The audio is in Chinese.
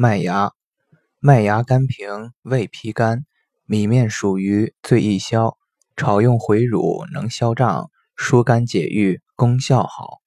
麦芽麦芽甘平味脾甘米面属于最易消炒用回乳能消胀疏肝解郁功效好。